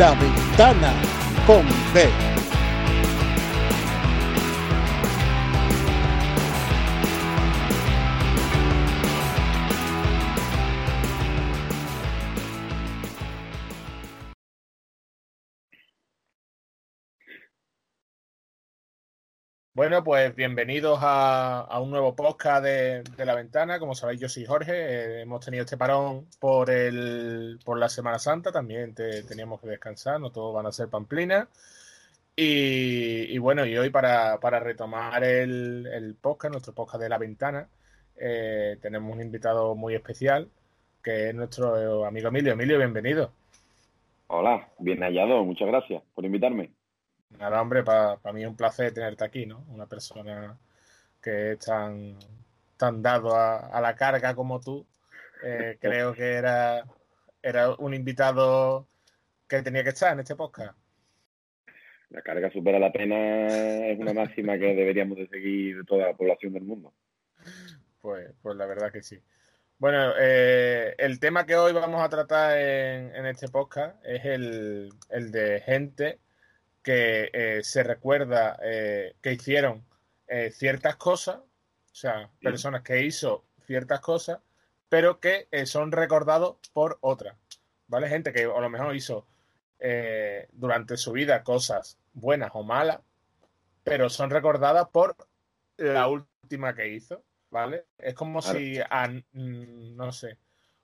La Ventana con B. Bueno, pues bienvenidos a, un nuevo podcast de, La Ventana. Como sabéis, yo soy Jorge. Eh, hemos tenido este parón por el por la Semana Santa. También teníamos que descansar, no todos van a ser pamplinas. Y, bueno, y hoy para, retomar el, podcast, nuestro podcast de La Ventana, eh, tenemos un invitado muy especial, que es nuestro amigo Emilio. Emilio, bienvenido. Hola, bien hallado. Muchas gracias por invitarme. Nada, hombre, para mí es un placer tenerte aquí, ¿no? Una persona que es tan, tan dado a, la carga como tú. Eh, creo que era, era un invitado que tenía que estar en este podcast. La carga supera la pena es una máxima que deberíamos de seguir toda la población del mundo. Pues, pues la verdad que sí. Bueno, eh, el tema que hoy vamos a tratar en, en este podcast es el, el de gente que eh, se recuerda eh, que hicieron eh, ciertas cosas, o sea, personas que hizo ciertas cosas, pero que son recordados por otras, ¿vale? Gente que a lo mejor hizo durante su vida cosas buenas o malas, pero son recordadas por la última que hizo, ¿vale? Es como si a, mm, no sé,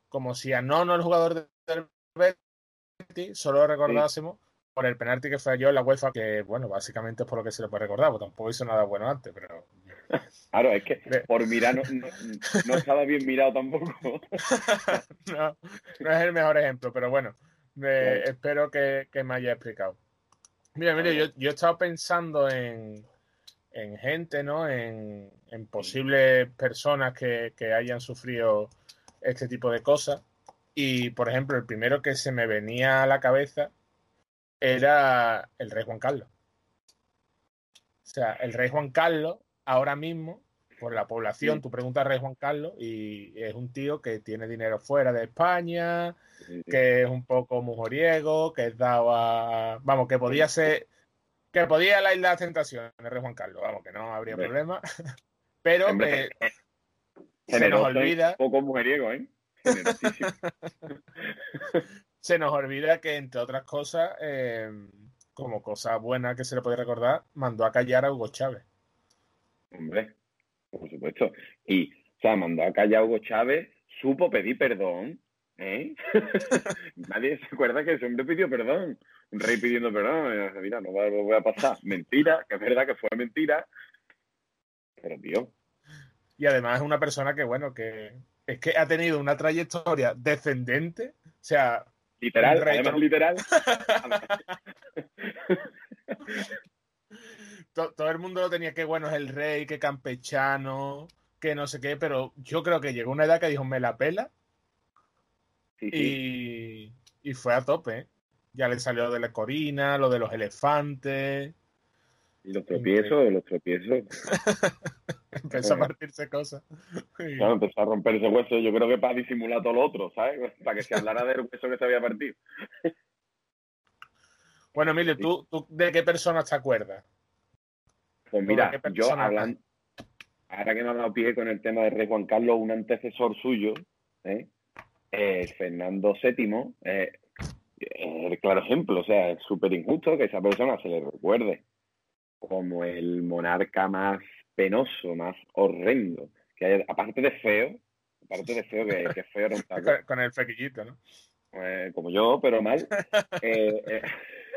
como si a Nono, el jugador del Betis, solo recordásemos por el penalti que falló en la UEFA, que bueno, básicamente es por lo que se le puede recordar, porque tampoco hizo nada bueno antes, pero. Claro, es que por mirar no, no, estaba bien mirado tampoco. no, no es el mejor ejemplo, pero bueno, espero que, me haya explicado. Mira, mira, yo, yo he estado pensando en, en gente, ¿no? En, en posibles personas que, que hayan sufrido este tipo de cosas. Y, por ejemplo, el primero que se me venía a la cabeza era el rey Juan Carlos. O sea, el rey Juan Carlos, ahora mismo, por la población, tú preguntas al rey Juan Carlos y es un tío que tiene dinero fuera de España, que es un poco mujeriego, que es dado a... Vamos, que podía ser... Que podía la isla de tentación, el rey Juan Carlos, vamos, que no habría problema. Pero eh, se nos olvida... Un poco mujeriego, ¿eh? se nos olvida que, entre otras cosas, eh, como cosa buena que se le puede recordar, mandó a callar a Hugo Chávez. Hombre, por supuesto. Y, o sea, mandó a callar a Hugo Chávez, supo pedir perdón. ¿eh? Nadie se acuerda que ese hombre pidió perdón. Un rey pidiendo perdón. Mira, no voy a pasar. Mentira, que es verdad que fue mentira. Pero, tío. Y además es una persona que, bueno, que es que ha tenido una trayectoria descendente. O sea, Literal, además literal. todo, el mundo lo tenía que bueno es el rey, que campechano, que no sé qué, pero yo creo que llegó una edad que dijo me la pela Y, y, fue a tope. Ya le salió de la corina, lo de los elefantes. Y los tropiezos, los tropiezos. empezó a partirse cosas. Claro, empezó a romperse hueso, yo creo que para disimular todo lo otro, ¿sabes? Para que se hablara del hueso que se había partido. Bueno, Emilio, ¿tú, ¿tú de qué personas te acuerdas? Pues mira, yo hablando, ahora que me ha dado pie con el tema de Rey Juan Carlos, un antecesor suyo, ¿eh? Eh, Fernando VII, eh, el claro ejemplo, o sea, es súper injusto que esa persona se le recuerde como el monarca más penoso, más horrendo, que hay, aparte de feo, aparte de feo, que, que feo Con, el fequillito, ¿no? Eh, como yo, pero mal. Eh, eh,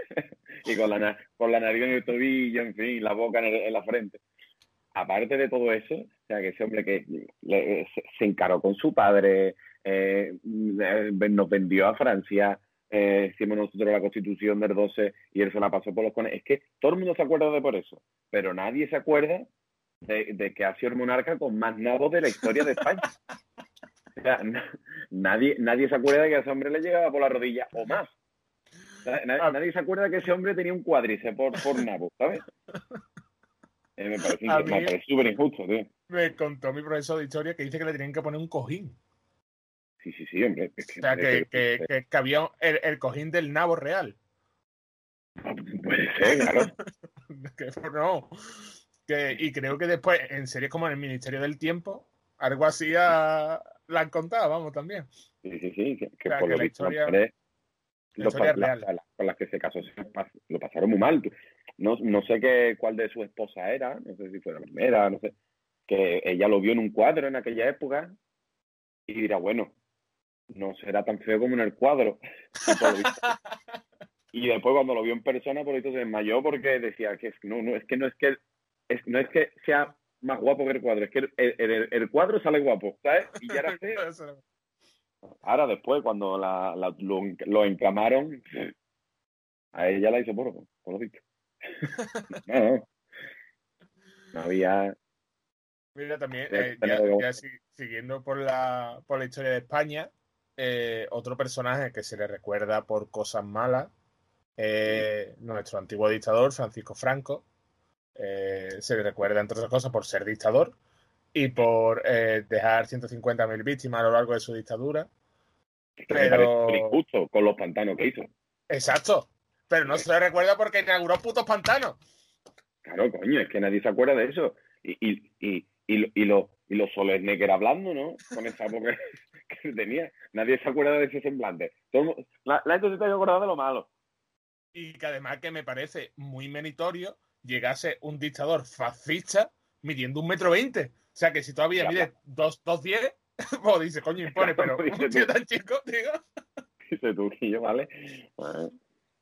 y con la, con la nariz en el tobillo, en fin, la boca en, la frente. Aparte de todo eso, o sea, que ese hombre que se, encaró con su padre, nos vendió a Francia, hicimos nosotros la constitución del 12 y él se la pasó por los cones. Es que todo el mundo se acuerda de por eso, pero nadie se acuerda de, que ha sido el monarca con más nabos de la historia de España. nadie, nadie se acuerda de que a ese hombre le llegaba por la rodilla o más. Ah. Nadie, se acuerda de que ese hombre tenía un cuádriceps por, por nabo, ¿sabes? Eh, me parece, súper injusto, tío. Me contó mi profesor de historia que dice que le tenían que poner un cojín. Sí, sí, sí, hombre. o sea, que, que, que, había el, el, cojín del nabo real. Puede ser, claro. que no. Que, y creo que después, en series como en el Ministerio del Tiempo, algo así a, la han contado, vamos, también. Sí, sí, sí. Que, O sea, por lo la visto, historia- las mujeres, los con las que se casó se lo pasaron muy mal. No, no sé qué, cuál de su esposa era, no sé si fue la primera, no sé. Que ella lo vio en un cuadro en aquella época y dirá, bueno, no será tan feo como en el cuadro. Y, después cuando lo vio en persona, por visto se desmayó porque decía que es, no, no, es que no es que es, no es que sea más guapo que el cuadro, es que el, el- el- el cuadro sale guapo, ¿sabes? Y ya era feo. Ahora después, cuando la, la- lo, lo encamaron, a ella la hizo por, por lo visto. No, no. No había... Mira, también, eh, ya, siguiendo por la, por la historia de España, eh, otro personaje que se le recuerda por cosas malas, eh, nuestro antiguo dictador, Francisco Franco, eh, se le recuerda, entre otras cosas, por ser dictador y por dejar 150.000 víctimas a lo largo de su dictadura. Pero- injusto con los pantanos que hizo. Exacto. Pero no se le recuerda porque inauguró putos pantanos. Claro, coño, es que nadie se acuerda de eso. Y, y, y, y, lo- y, lo, y lo solemne que era hablando, ¿no? Con esa época que tenía. Nadie se acuerda de ese semblante. Todo la, la gente se que acordar de lo malo. Y que además que me parece muy meritorio llegase un dictador fascista midiendo un metro veinte. O sea que si todavía Ya, mide dos, dos diez, pues dice, coño, impone, pero un tío tú. tan chico, digo. Dice tú y yo, ¿vale?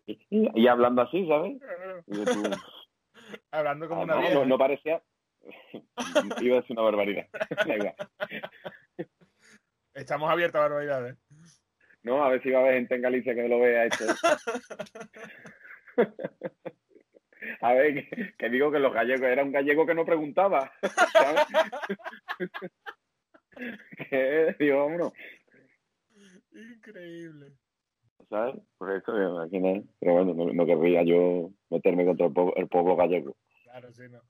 Y, y- y hablando así, ¿sabes? Y tú, Hablando como ah, una no, vieja. no, no parecía... Iba a decir una barbaridad. Estamos abiertos a barbaridades. No, a ver si va a haber gente en Galicia que lo vea esto. A ver, que, que digo que los gallegos, era un gallego que no preguntaba. ¿sabes? que, digo, vámonos, Increíble. ¿sabes? Por eso me imaginé. Pero bueno, no, no querría yo meterme contra el pueblo, el pueblo gallego. Claro, sí, no.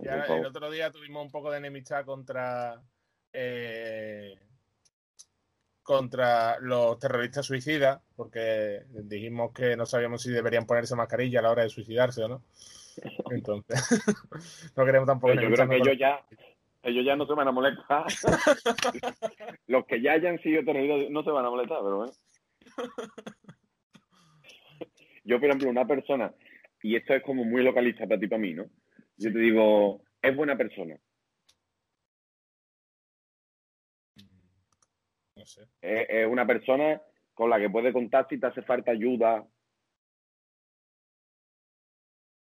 Ya el otro día tuvimos un poco de enemistad contra eh, contra los terroristas suicidas, porque dijimos que no sabíamos si deberían ponerse mascarilla a la hora de suicidarse o no. Entonces, no queremos tampoco Pero yo creo que ellos ya, ellos ya no se van a molestar. Los que ya hayan sido terroristas no se van a molestar, pero bueno. Yo, por ejemplo, una persona, y esto es como muy localista para ti, para mí, ¿no? Yo te digo, es buena persona. No sé. Es, es una persona con la que puedes contar si te hace falta ayuda.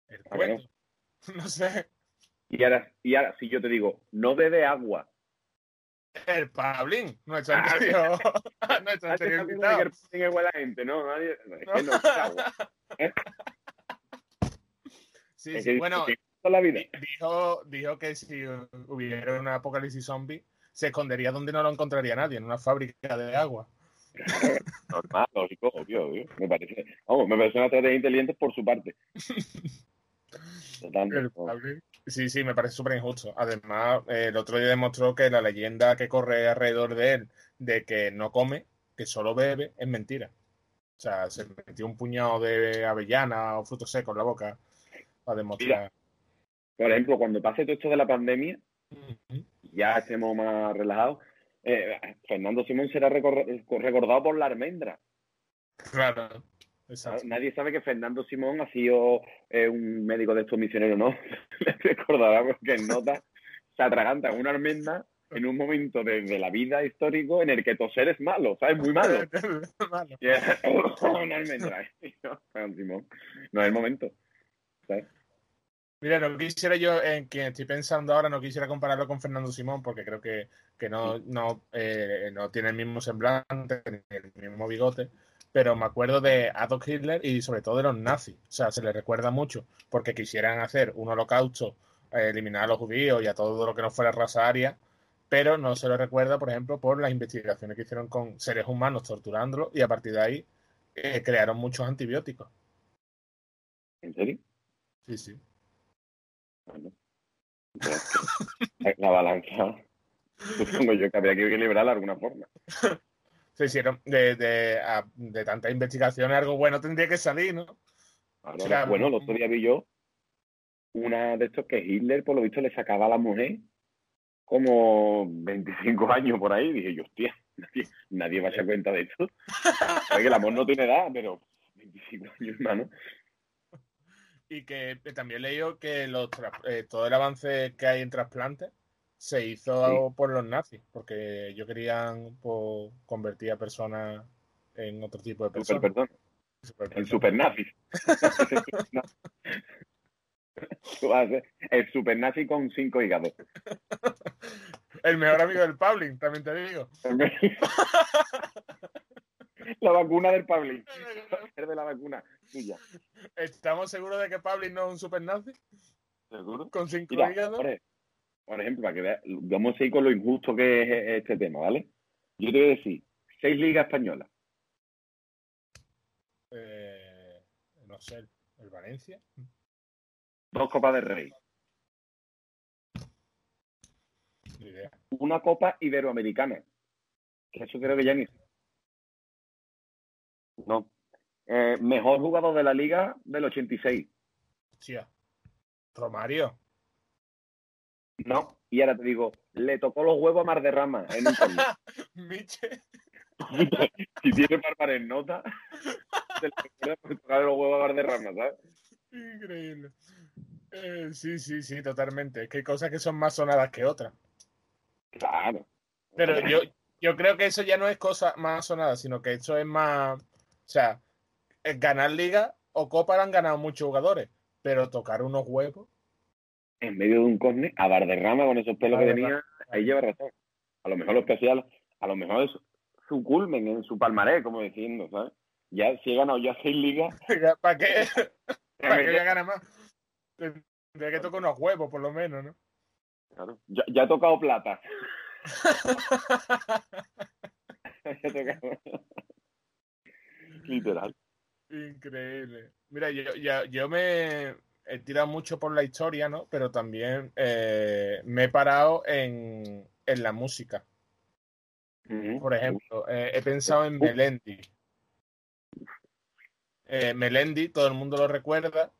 El ¿A que no? sé. Y ahora, y ahora, si yo te digo, no bebe agua. El Pablín, nuestro Ah. anterior, nuestro anterior invitado. el Putin es buena gente, ¿no? Nadie, es No. que no es agua. Sí, Es sí. que- Bueno, toda la vida. Di- Dijo, dijo que si hubiera un apocalipsis zombie, se escondería donde no lo encontraría nadie, en una fábrica de agua. Normal, lógico, obvio, obvio. Me parece, vamos, me parece una estrategia inteligente por su parte. Totalmente. Sí, sí, me parece súper injusto. Además, eh, el otro día demostró que la leyenda que corre alrededor de él, de que no come, que solo bebe, es mentira. O sea, se metió un puñado de avellana o frutos secos en la boca para demostrar. Por ejemplo, cuando pase todo esto de la pandemia. Ya estemos más relajados, eh, Fernando Simón será recor- recordado por la almendra. Claro, exacto. Nadie sabe que Fernando Simón ha sido eh, un médico de estos misioneros, ¿no? Recordará porque en nota se atraganta una almendra en un momento de, de la vida histórico en el que toser es malo, ¿sabes? Muy malo. Una almendra. Fernando Simón. No es el momento. ¿sabes? Mira, no quisiera yo, en quien estoy pensando ahora, no quisiera compararlo con Fernando Simón, porque creo que, que no, no, eh, no tiene el mismo semblante, ni el mismo bigote, pero me acuerdo de Adolf Hitler y sobre todo de los nazis. O sea, se les recuerda mucho, porque quisieran hacer un holocausto, eh, eliminar a los judíos y a todo lo que no fuera raza aria, pero no se les recuerda, por ejemplo, por las investigaciones que hicieron con seres humanos torturándolos y a partir de ahí eh, crearon muchos antibióticos. ¿En serio? Sí, sí. Bueno. La balanza. Supongo yo que había que equilibrarla de alguna forma. se hicieron de, de, a- de tantas investigaciones, algo bueno tendría que salir, ¿no? Ahora. Bueno, el otro día vi yo una de estos que Hitler, por lo visto, le sacaba a la mujer como 25 años por ahí. dije yo, hostia, nadie, nadie va a echar cuenta de esto. Sabe que el amor no tiene edad, pero 25 años, hermano. Y que eh, también yo que los eh, todo el avance que hay en trasplantes se hizo por los nazis, porque ellos querían pues, convertir a personas en otro tipo de Super, personas. perdón. Super El super nazi. El super nazi con cinco hígados. El mejor amigo del Pablin, también te digo. La vacuna del Pablín. Es de la vacuna tuya. ¿Estamos seguros de que Pablin no es un super nazi? ¿Seguro? Con cinco Mira, hígados. por, e- por ejemplo, para que veas, vamos a ir con lo injusto que es eh, este tema, ¿vale? Yo te voy a decir, seis ligas españolas. Eh, no sé, el Valencia. Dos Copas de Rey, Ni idea. Una Copa Iberoamericana. Que eso creo que ya ni. No. Eh, mejor jugador de la liga del 86. Hostia. Romario. No. Y ahora te digo, le tocó los huevos a en un torneo. Miche. si tiene Bárbara en nota, se le tocar los huevos a Marderrama, ¿sabes? Increíble. Eh, sí, sí, sí, totalmente. Es que hay cosas que son más sonadas que otras. Claro. Pero yo, yo creo que eso ya no es cosa más sonada, sino que eso es más. O sea, ganar liga o copa la han ganado muchos jugadores, pero tocar unos huevos. en medio de un córner a Valderrama con esos pelos que tenía, ahí lleva razón. A lo mejor lo especial, a lo mejor es su culmen en su palmarés, como diciendo, ¿sabes? Ya si he ganado ya seis ligas, ¿Para qué? ¿Para qué voy a ganar más? Tendría que tocar unos huevos, por lo menos, ¿no? Ya, ya he tocado plata. Ya he tocado- Literal. Increíble. Mira, yo, ya- yo me he tirado mucho por la historia, ¿no? Pero también eh, me he parado en, en la música. Por ejemplo, eh, he pensado en Melendi. Eh, Melendi, todo el mundo lo recuerda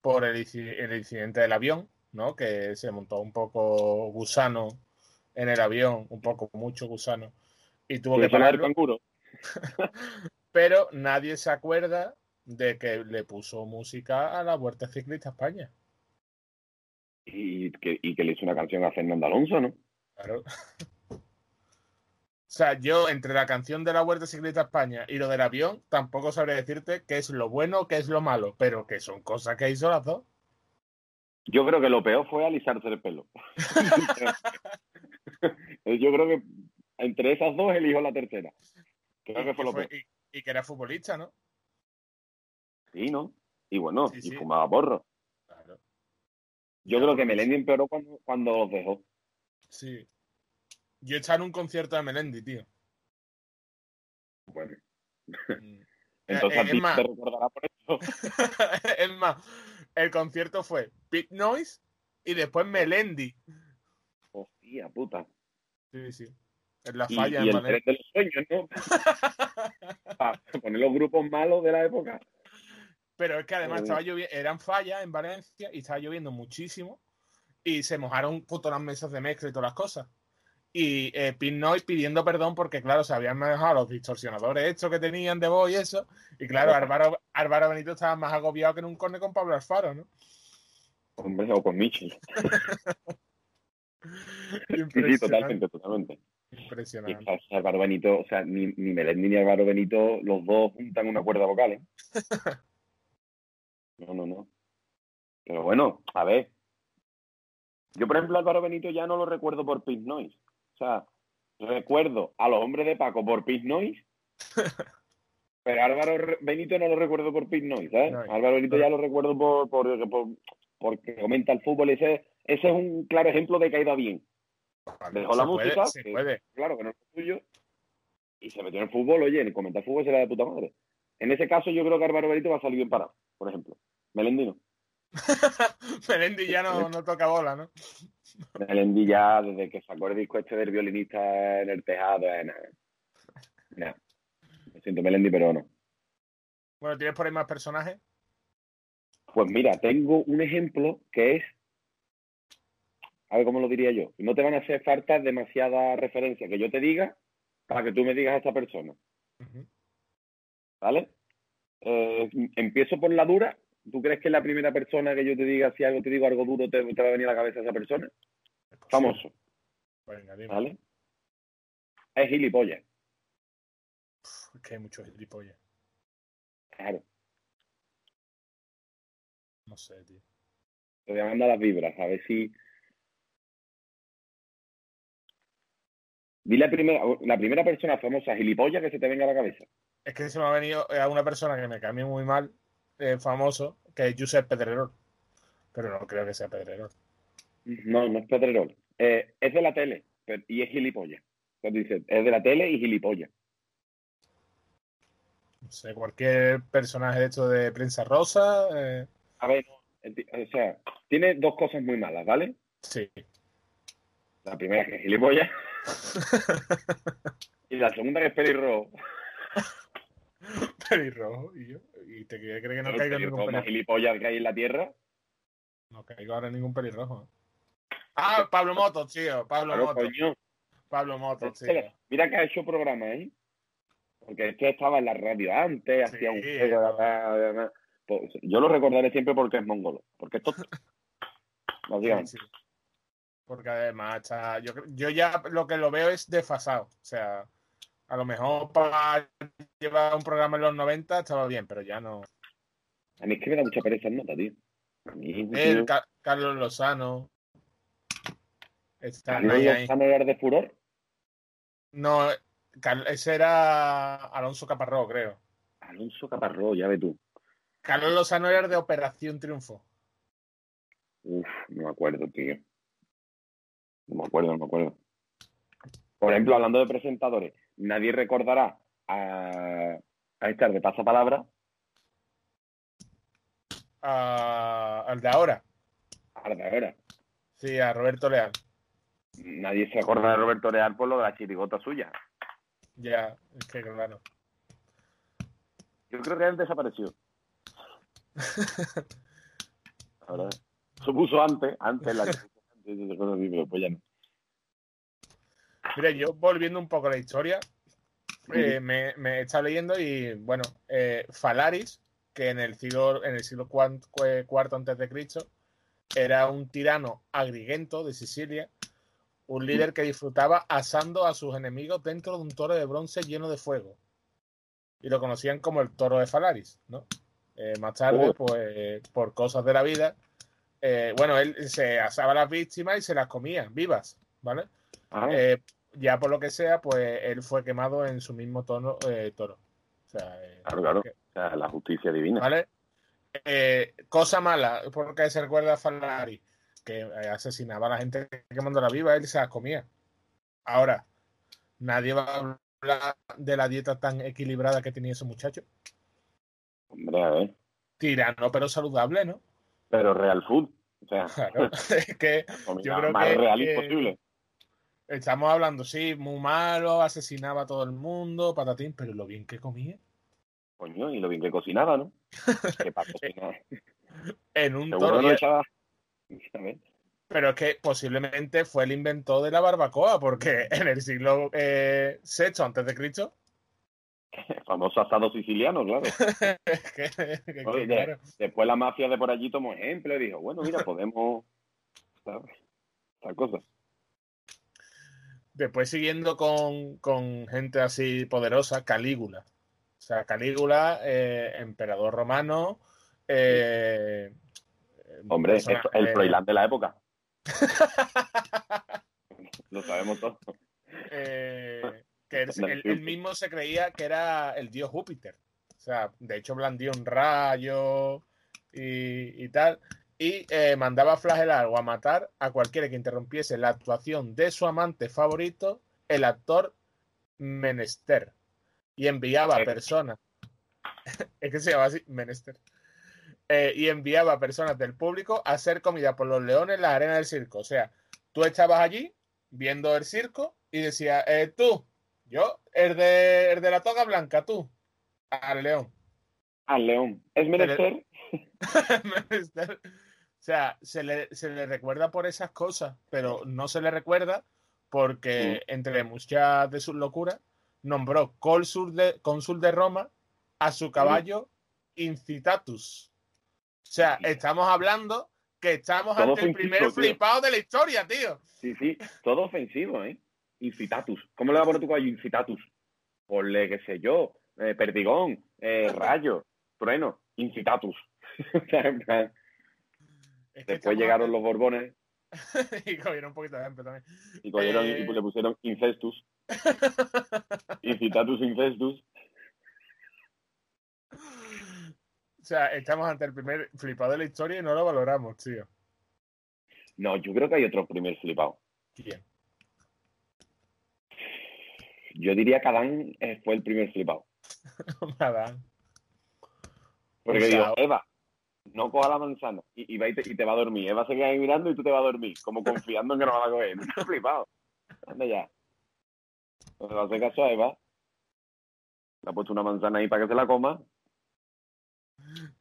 por el, el incidente del avión, ¿no? Que se montó un poco gusano en el avión, un poco, mucho gusano, y tuvo que es el canguro. Pero nadie se acuerda de que le puso música a la Vuelta Ciclista a España. Y que, y que le hizo una canción a Fernando Alonso, ¿no? Claro. O sea, yo entre la canción de la Vuelta Ciclista España y lo del avión, tampoco sabré decirte qué es lo bueno o qué es lo malo, pero que son cosas que hizo las dos. Yo creo que lo peor fue alisarse el pelo. Yo creo que entre esas dos elijo la tercera. Creo Y que fue lo fue- peor. y- y que era futbolista, ¿no? Sí, ¿no? Y bueno, Sí, y fumaba porro. Claro. Yo creo que Melendi empeoró cuando, cuando los dejó. Sí. Yo he estado en un concierto de Melendi, tío. Bueno, Mm. entonces Eh, a ti más- te recordará por eso. es más, el concierto fue Big Noise y después Melendi. Hostia puta. Sí, sí. En la Y, falla y en el tren Valencia. de los sueños, ¿no? Para poner los grupos malos de la época. Pero es que además Joder. estaba lloviendo, eran fallas en Valencia y estaba lloviendo muchísimo y se mojaron puto las mesas de mezcla y todas las cosas. Y eh, Noise pidiendo perdón porque, claro, se habían manejado los distorsionadores estos que tenían de voz y eso. Y claro, Álvaro, Álvaro Benito estaba más agobiado que en un corne con Pablo Alfaro, ¿no? Hombre, o con Michel. Sí, totalmente, totalmente. Y Impresionante. o sea, Álvaro Benito, o sea, ni, ni Melendi ni Álvaro Benito, los dos juntan una cuerda vocal, ¿eh? No, no, no. Pero bueno, a ver. Yo, por ejemplo, Álvaro Benito ya no lo recuerdo por Pink Noise. O sea, recuerdo a los hombres de Paco por Pink Noise, pero Álvaro Benito no lo recuerdo por Pink Noise, ¿sabes? No, Álvaro Benito ya lo recuerdo por, por, por- porque comenta el fútbol. Ese, ese es un claro ejemplo de que ha ido bien. Vale, Dejó la puede, música, se que- puede. claro que no es suyo, y se metió en el fútbol, oye, en comentar fútbol será de puta madre. En ese caso yo creo que Álvaro Benito va a salir bien parado, por ejemplo. Melendi no. Melendi ya no, no toca bola, ¿no? Melendi ya, desde que sacó el disco este del violinista en el tejado, eh, nada. Nada. Siento, Melendi, pero no. Bueno, ¿tienes por ahí más personajes? Pues mira, tengo un ejemplo que es, a ver cómo lo diría yo, no te van a hacer falta demasiada referencia que yo te diga para que tú me digas a esta persona. ¿vale? Eh, empiezo por la dura. ¿Tú crees que la primera persona que yo te diga, si algo te digo algo duro, te, te va a venir a la cabeza esa persona? Famoso, Venga, dime. ¿vale? Es gilipollas, Es que hay muchos gilipollas. claro. No sé, tío. Te voy a mandar las vibras, a ver si. Dile la primera, la primera persona famosa gilipollas que se te venga a la cabeza. Es que se me ha venido a una persona que me cae muy mal, eh, famoso, que es Josep Pedrerol. Pero no creo que sea Pedrerol. No, no es Pedrerol. Eh, es de la tele y es gilipollas. Entonces dice, es de la tele y gilipollas. No sé, cualquier personaje de esto de prensa rosa. eh, A ver, o sea, tiene dos cosas muy malas, ¿vale? sí. La primera que es gilipollas y la segunda que es pelirrojo. pelirrojo. Y yo. ¿Y te crees que no caigo en pelirrojo ningún más gilipollas que hay en la tierra. No caigo ahora en ningún pelirrojo. Ah, Pablo Motos, tío. Pablo Claro, coño. Pablo Motos, tío. Mira, que ha hecho programa ahí. Porque este estaba en la radio antes, Sí, hacía un juego la- la- Pues, yo lo recordaré siempre porque es mongolo. Porque esto. Básicamente. Sí, sí. Porque además está, yo, yo ya lo que lo veo es desfasado. O sea, a lo mejor para llevar un programa en los 90 estaba bien, pero ya no. A mí es que me da mucha pereza el nota, tío. A mí, tío, Ca- Carlos Lozano. Están Carlos ahí, ahí. Lozano era de furor. No, ese era Alonso Caparrós, creo. Alonso Caparrós, ya ve tú. Carlos Lozano era de Operación Triunfo. Uf, no me acuerdo, tío. No me acuerdo, no me acuerdo. Por ejemplo, hablando de presentadores, nadie recordará a, a estar de pasapalabra, A- al de ahora. a la de ahora. Sí, a Roberto Leal. Nadie se acuerda de Roberto Leal por lo de la chirigota suya. Ya, es que claro. Yo creo que él desapareció. La verdad. Eso puso antes, antes la pero pues ya no. Mira, yo volviendo un poco a la historia, eh, me, me he estado leyendo y bueno, eh, Falaris, que en el siglo, en el siglo cuarto antes de Cristo, era un tirano agrigento de Sicilia, un líder que disfrutaba asando a sus enemigos dentro de un toro de bronce lleno de fuego. Y lo conocían como el toro de Falaris, ¿no? Eh, más tarde, pues, por cosas de la vida, eh, bueno, él se asaba a las víctimas y se las comía vivas, ¿vale? Ah, Eh, ya por lo que sea, pues él fue quemado en su mismo tono, toro. O sea, claro, claro. que- O sea, la justicia divina. ¿vale? Cosa mala, porque se recuerda a Falari, que eh, asesinaba a la gente quemando la viva, él se las comía. Ahora, nadie va a hablar de la dieta tan equilibrada que tenía ese muchacho. Hombre, a ver. Tirano, pero saludable, ¿no? Pero real food. O sea, Claro, es que Yo creo más que- real que- imposible. estamos hablando, sí, muy malo, asesinaba a todo el mundo, patatín, pero lo bien que comía. Coño, y lo bien que cocinaba, ¿no? que para cocinar. En un Seguro toro. no y- echaba. Pero es que posiblemente fue el inventor de la barbacoa, porque en el siglo eh, VI antes de Cristo, Famoso asado siciliano, claro. es que- que- Oye, claro. Después la mafia de por allí tomó ejemplo y dijo, bueno, mira, podemos... ¿sabes? Esta cosa. después siguiendo con, con gente así poderosa, Calígula. O sea, Calígula, eh, emperador romano. eh, Hombre, es el Froilán de la época. Lo sabemos todos. eh, que él, él mismo se creía que era el dios Júpiter. O sea, de hecho blandió un rayo y, y tal. Y eh, mandaba a flagelar o a matar a cualquiera que interrumpiese la actuación de su amante favorito, el actor Menester. Y enviaba a Eh. personas. es que se llama así, Menester. Eh, y enviaba a personas del público a hacer comida por los leones en la arena del circo. O sea, tú estabas allí viendo el circo y decía, eh, tú, yo, el de, el de la toga blanca, tú, al león. Al león. Es menester o sea, se le, se le recuerda por esas cosas, pero no se le recuerda porque, entre muchas de sus locuras, nombró cónsul de, cónsul de Roma a su caballo Incitatus. O sea, estamos hablando que estamos Todo ante el primer tío. flipado de la historia, tío. Sí, sí, todo ofensivo, ¿eh? Incitatus. ¿Cómo le va a poner tu caballo incitatus? Ponle, qué sé yo, eh, perdigón, eh, rayo, trueno, incitatus. Es que Después llegaron los borbones y cogieron un poquito de ejemplo también. y cogieron Eh. y le pusieron incestus. Incitatus incestus. O sea, estamos ante el primer flipado de la historia y no lo valoramos, tío. No, yo creo que hay otro primer flipado. ¿Quién? Yo diría que Adán eh, fue el primer flipado. Adán. Porque O sea, digo, Eva, no coja la manzana y, y va y te, y te va a dormir. Eva se queda ahí mirando y tú te vas a dormir, como confiando en que no va a coger. No flipado. Anda ya. No le va a hacer caso a Eva. Le ha puesto una manzana ahí para que se la coma.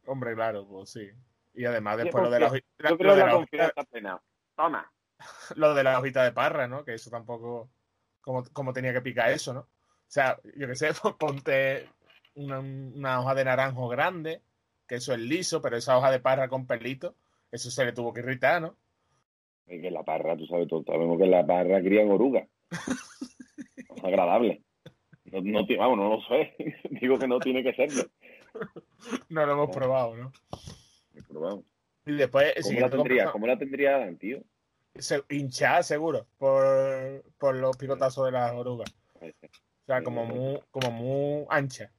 Hombre, claro, pues sí. Y además después lo de la, Yo creo en hojita, plena. Toma. lo de la hojita de parra, ¿no? Que eso tampoco, como, como tenía que picar eso, ¿no? O sea, yo qué sé, pues ponte una, una hoja de naranjo grande, que eso es liso, pero esa hoja de parra con pelito, eso se le tuvo que irritar, ¿no? Es que la parra, tú sabes, todos sabemos que la parra cría oruga. Es agradable. No, vamos, no lo sé. Digo que no tiene que serlo. No lo hemos probado, ¿no? Pero vamos, Y después, ¿Cómo la tendría? ¿Cómo la tendría Adán, tío? se, hinchada seguro por, por los picotazos de las orugas. O sea, como muy, como muy ancha.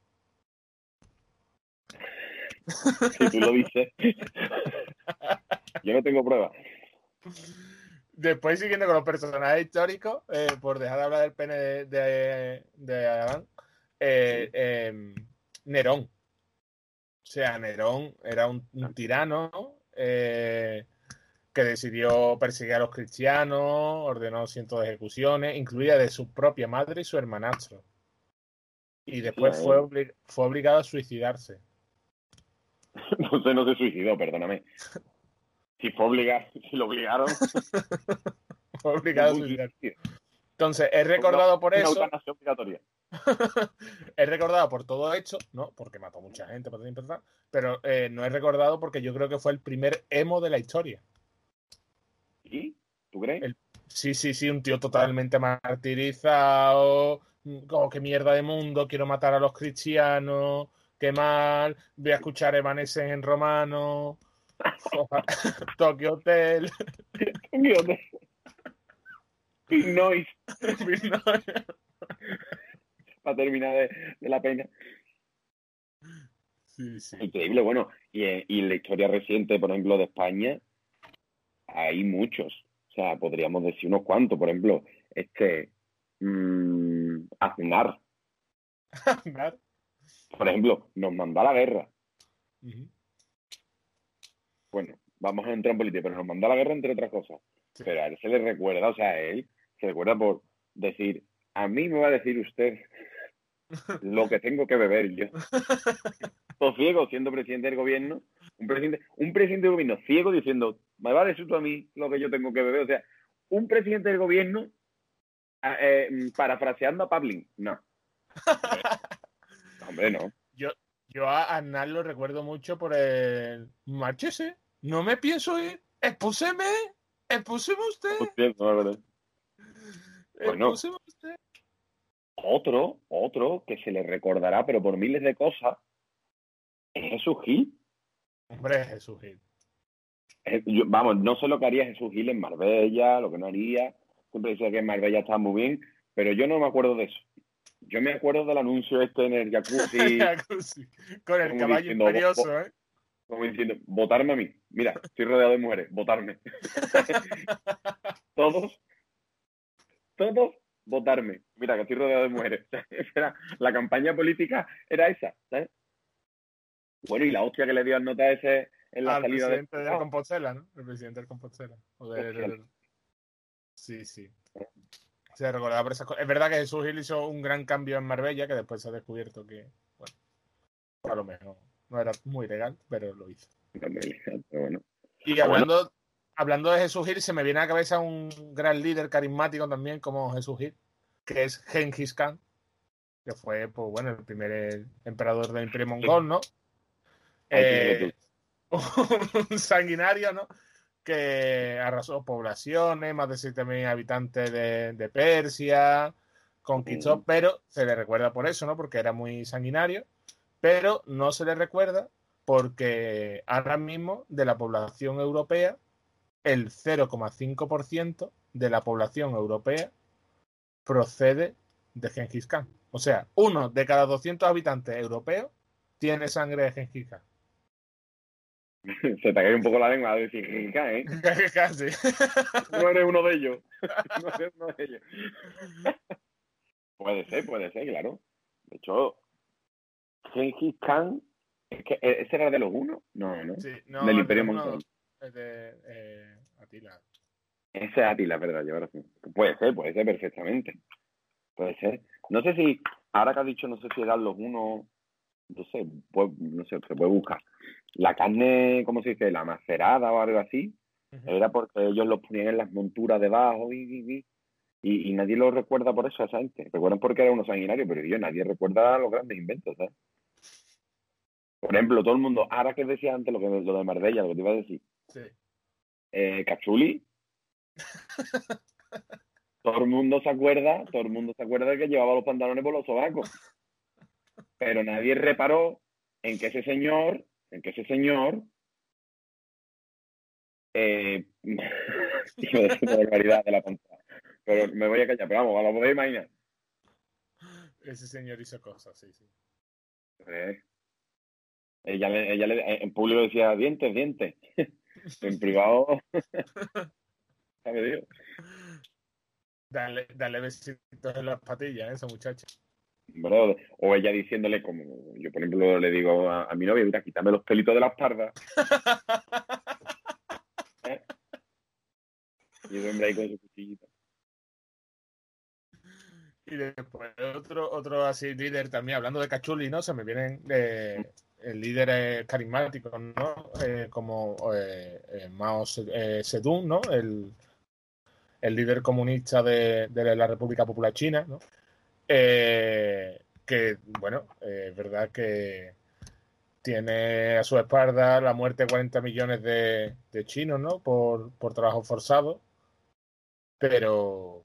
Si tú lo dices. Yo no tengo pruebas. Después, siguiendo con los personajes históricos, eh, por dejar de hablar del pene de, de, de Adán, eh, eh, Nerón. O sea, Nerón era un, un tirano eh, que decidió perseguir a los cristianos, ordenó cientos de ejecuciones, incluida de su propia madre y su hermanastro. Y después fue, fue obligado a suicidarse. No se suicidó, perdóname. Si fue obligado, si lo obligaron. Fue obligado a suicidarse. Entonces, es recordado por eso. obligatoria. es recordado por todo esto, ¿no? Porque mató mucha gente, por ejemplo, pero eh, no es recordado porque yo creo que fue el primer emo de la historia. ¿Y? ¿Tú crees? El- Sí, sí, sí, un tío totalmente martirizado, mm, como qué mierda de mundo, quiero matar a los cristianos, qué mal, voy a escuchar Evanescence en romano, Tokyo Hotel, Mírate. Pink Noise, para terminar de, de la pena. sí, sí. Increíble, bueno. Y, en- y la historia reciente, por ejemplo, de España, hay muchos. O sea, podríamos decir unos cuantos. Por ejemplo, este. mmm, Aznar, Andar. por ejemplo, nos mandó a la guerra. Bueno, vamos a entrar en política, pero nos mandó a la guerra entre otras cosas. Sí. Pero a él se le recuerda, o sea, a él se recuerda por decir, a mí me va a decir usted lo que tengo que beber yo. Todo ciego siendo presidente del gobierno, un presidente, un presidente del gobierno ciego diciendo, me va a decir tú a mí lo que yo tengo que beber. O sea, un presidente del gobierno ah, eh, mm, parafraseando a Pablin. No. Hombre, no. Yo a Arnal lo recuerdo mucho por el márchese, no me pienso ir, expúseme, expúseme usted, la verdad. Bueno. expúseme usted. Otro, otro que se le recordará, pero por miles de cosas, es Jesús Gil. Hombre, Jesús Gil. Yo- vamos, no sé lo que haría Jesús Gil en Marbella, lo que no haría. Siempre decía que en Marbella estaba muy bien, pero yo no me acuerdo de eso. Yo me acuerdo del anuncio este en el jacuzzi, Con el caballo diciendo, imperioso, ¿eh? como diciendo, votarme a mí. Mira, estoy rodeado de mujeres, votarme. todos, todos, votarme. Mira, que estoy rodeado de mujeres. Era- la campaña política era esa, ¿sabes? Bueno, y la hostia que le dio al nota ese en la Al salida de... presidente de Compostela, ¿no? El presidente del Compostela. O del-. Sí, sí. Se recordaba por esas cosas. Es verdad que Jesús Gil hizo un gran cambio en Marbella, que después se ha descubierto que, bueno, a lo mejor no era muy legal, pero lo hizo. Pero bueno. Y hablando, hablando de Jesús Gil, se me viene a la cabeza un gran líder carismático también como Jesús Gil, que es Genghis Khan, que fue, pues bueno, el primer emperador del Imperio Mongol, ¿no? Eh, un sanguinario, ¿no? Que arrasó poblaciones, más de 7.000 habitantes de, de Persia, conquistó, Mm. pero se le recuerda por eso, ¿no? Porque era muy sanguinario, pero no se le recuerda porque ahora mismo de la población europea, el 0,5% de la población europea procede de Gengis Khan. O sea, uno de cada 200 habitantes europeos tiene sangre de Gengis Khan. Se te cae un poco la lengua a decir, ¿eh? Casi. No eres uno de ellos. No eres uno de ellos. Puede ser, puede ser, claro. De hecho, Gengis Khan, es que ese era de los unos. No, no. Sí, no, Del el Imperio uno Mongol. De eh, Atila. Ese es Atila, verdad, lleva razón. Puede ser, puede ser perfectamente. Puede ser. No sé si, ahora que has dicho, no sé si eran los unos, no sé, pues, no sé, se puede buscar. La carne, ¿cómo se dice? La macerada o algo así, era porque ellos los ponían en las monturas debajo y, y, y, nadie lo recuerda por eso a esa gente. Recuerdan porque era uno sanguinario, pero yo, nadie recuerda los grandes inventos, ¿sabes? Por ejemplo, todo el mundo, ahora que decía antes lo, que, lo de Marbella, lo que te iba a decir, Sí. eh, Cachuli. todo el mundo se acuerda, todo el mundo se acuerda de que llevaba los pantalones por los sobacos. Pero nadie reparó en que ese señor, en que ese señor, eh, una barbaridad de la pantalla. Pero me voy a callar, pero vamos, a lo podéis imaginar. Ese señor hizo cosas, sí, sí. Eh, ella, le- ella le- en público decía dientes, dientes. En privado, sabe Dios. Dale, dale besitos en las patillas a esa muchacha. O ella diciéndole, como yo por ejemplo le digo a, a mi novia, mira, quítame los pelitos de la espalda. ¿Eh? Y el hombre ahí con su cuchillito. Y después otro, otro así líder también, hablando de Cachuli, ¿no? Se me vienen eh, líderes carismáticos, ¿no? Eh, como eh, eh, Mao eh, Zedong, ¿no? El, el líder comunista de, de la República Popular China, ¿no? Eh, que, bueno, eh, es verdad que tiene a su espalda la muerte de 40 millones de, de chinos, ¿no? Por, por trabajo forzado. Pero,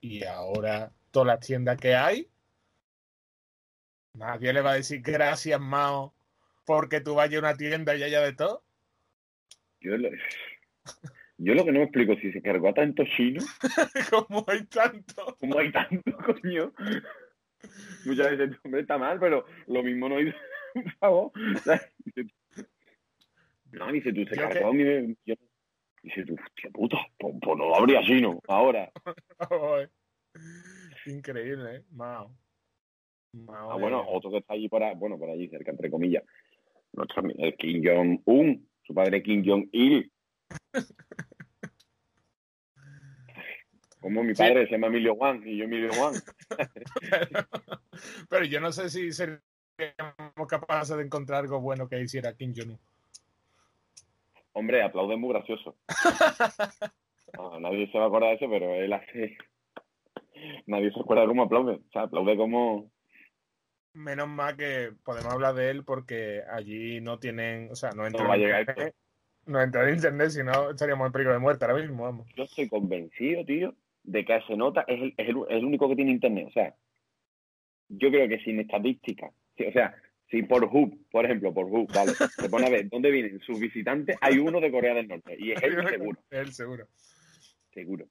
y ahora todas las tiendas que hay, nadie le va a decir gracias, Mao, porque tú vayas a una tienda y haya de todo. Yo, lo- yo lo que no me explico, si se cargó a tanto chino, Como hay tanto. ¿cómo hay tanto, coño? Muchas veces, hombre, está mal, pero lo mismo no hizo, por favor. No, dice tú, se cargó mi... yo- Dice tú, hostia puta, pues, pues no habría chino ahora. Increíble, ¿eh? Mao. Mao Ah, bueno, otro que está allí por, a- bueno, por allí cerca, entre comillas. Nuestro, el Kim Jong-un, su padre Kim Jong-il. Como mi Sí. padre se llama Emilio Juan y yo Emilio Juan. Pero yo no sé si seríamos capaces de encontrar algo bueno que hiciera Kim Jong-un. Hombre, aplaude muy gracioso. No, nadie se va a acordar de eso, pero él hace. Nadie se acuerda cómo aplaude. O sea, aplaude como. Menos mal que podemos hablar de él porque allí no tienen, o sea, no entra No va en internet, no entra en internet, si no estaríamos en peligro de muerte ahora mismo, vamos. Yo estoy convencido, tío, de que se nota es el, es el, es el único que tiene internet. O sea, yo creo que sin estadística, o sea, si por Hub, por ejemplo, por Hub, vale, se pone a ver dónde vienen sus visitantes, hay uno de Corea del Norte. Y es él seguro, Él seguro. seguro.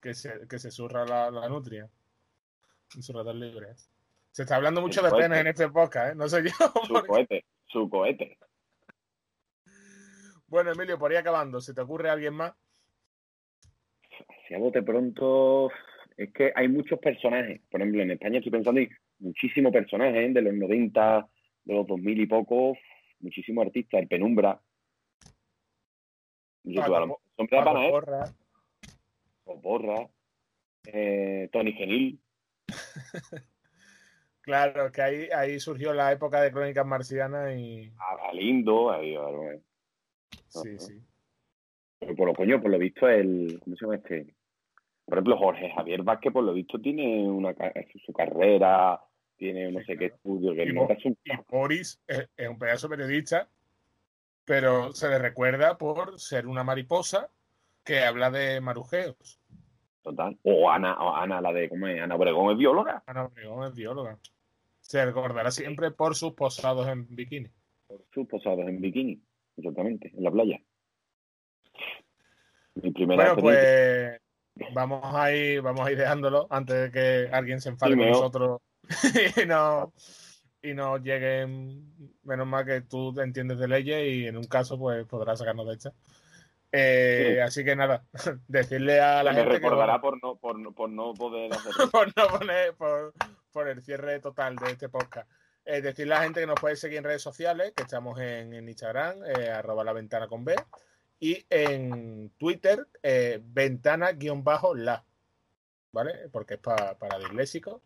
Que se, que se surra la, la nutria. Un surrador libre. Se está hablando mucho Su de cohete. penes en este podcast, ¿eh? No sé yo. Su porque- cohete, su cohete. Bueno, Emilio, por ahí acabando, ¿se te ocurre alguien más? Si a bote pronto, es que hay muchos personajes. Por ejemplo, en España estoy pensando en muchísimos personajes ¿eh? de los 90, de los 2000 y poco, muchísimos artistas, el Penumbra. No sé Paco tú, a lo Po- mejor son de la Paco pana, ¿eh? Porra. o Borra, eh, Tony Genil. Claro, que ahí, ahí surgió la época de Crónicas Marcianas y a Galindo, ahí, Sí, sí. Pero por lo coño, por lo visto, el. ¿Cómo se llama este? Por ejemplo, Jorge Javier Vázquez, por lo visto, tiene una ca- su carrera, tiene no Sí, sé qué estudio, que Y no un Y Boris es, es un pedazo periodista, pero se le recuerda por ser una mariposa que habla de marujeos. total. O Ana, o Ana, la de, ¿cómo es? Ana Obregón es bióloga. Ana Obregón es bióloga. Se recordará siempre por sus posados en bikini. por sus posados en bikini, exactamente, en la playa. Mi primera Bueno, pues vamos a ir, vamos a ir dejándolo antes de que alguien se enfade Sí, con nosotros y no y nos lleguen, menos mal que tú entiendes de leyes y en un caso pues podrás sacarnos de esta. Eh, Sí. Así que nada, decirle a la me gente que, recordará bueno, por no, por, no- por no poder hacerlo. por no poner por, por el cierre total de este podcast. Eh, decirle a la gente que nos puede seguir en redes sociales, que estamos en, en Instagram, eh, arroba la ventana con B, y en Twitter, eh, ventana-la, ¿vale? Porque es pa- para disléxicos.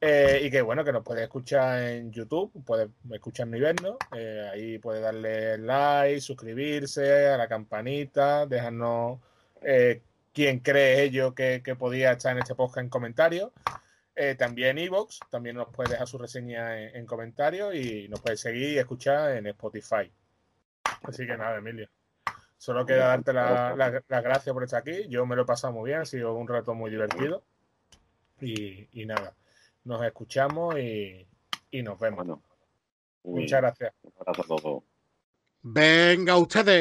Eh, y que bueno, que nos puede escuchar en YouTube, puede escucharnos y vernos. eh, ahí puede darle like, suscribirse a la campanita, dejarnos quién cree ello que, que podía estar en este podcast en comentarios. Eh, también Evox, también nos puede dejar su reseña en, en comentarios y nos puede seguir y escuchar en Spotify. Así que nada, Emilio. Solo queda darte la- la- las gracias por estar aquí. Yo me lo he pasado muy bien, ha sido un rato muy divertido. Y, y nada, nos escuchamos y, y nos vemos. Bueno, Muchas gracias. Un abrazo a todos. Venga ustedes.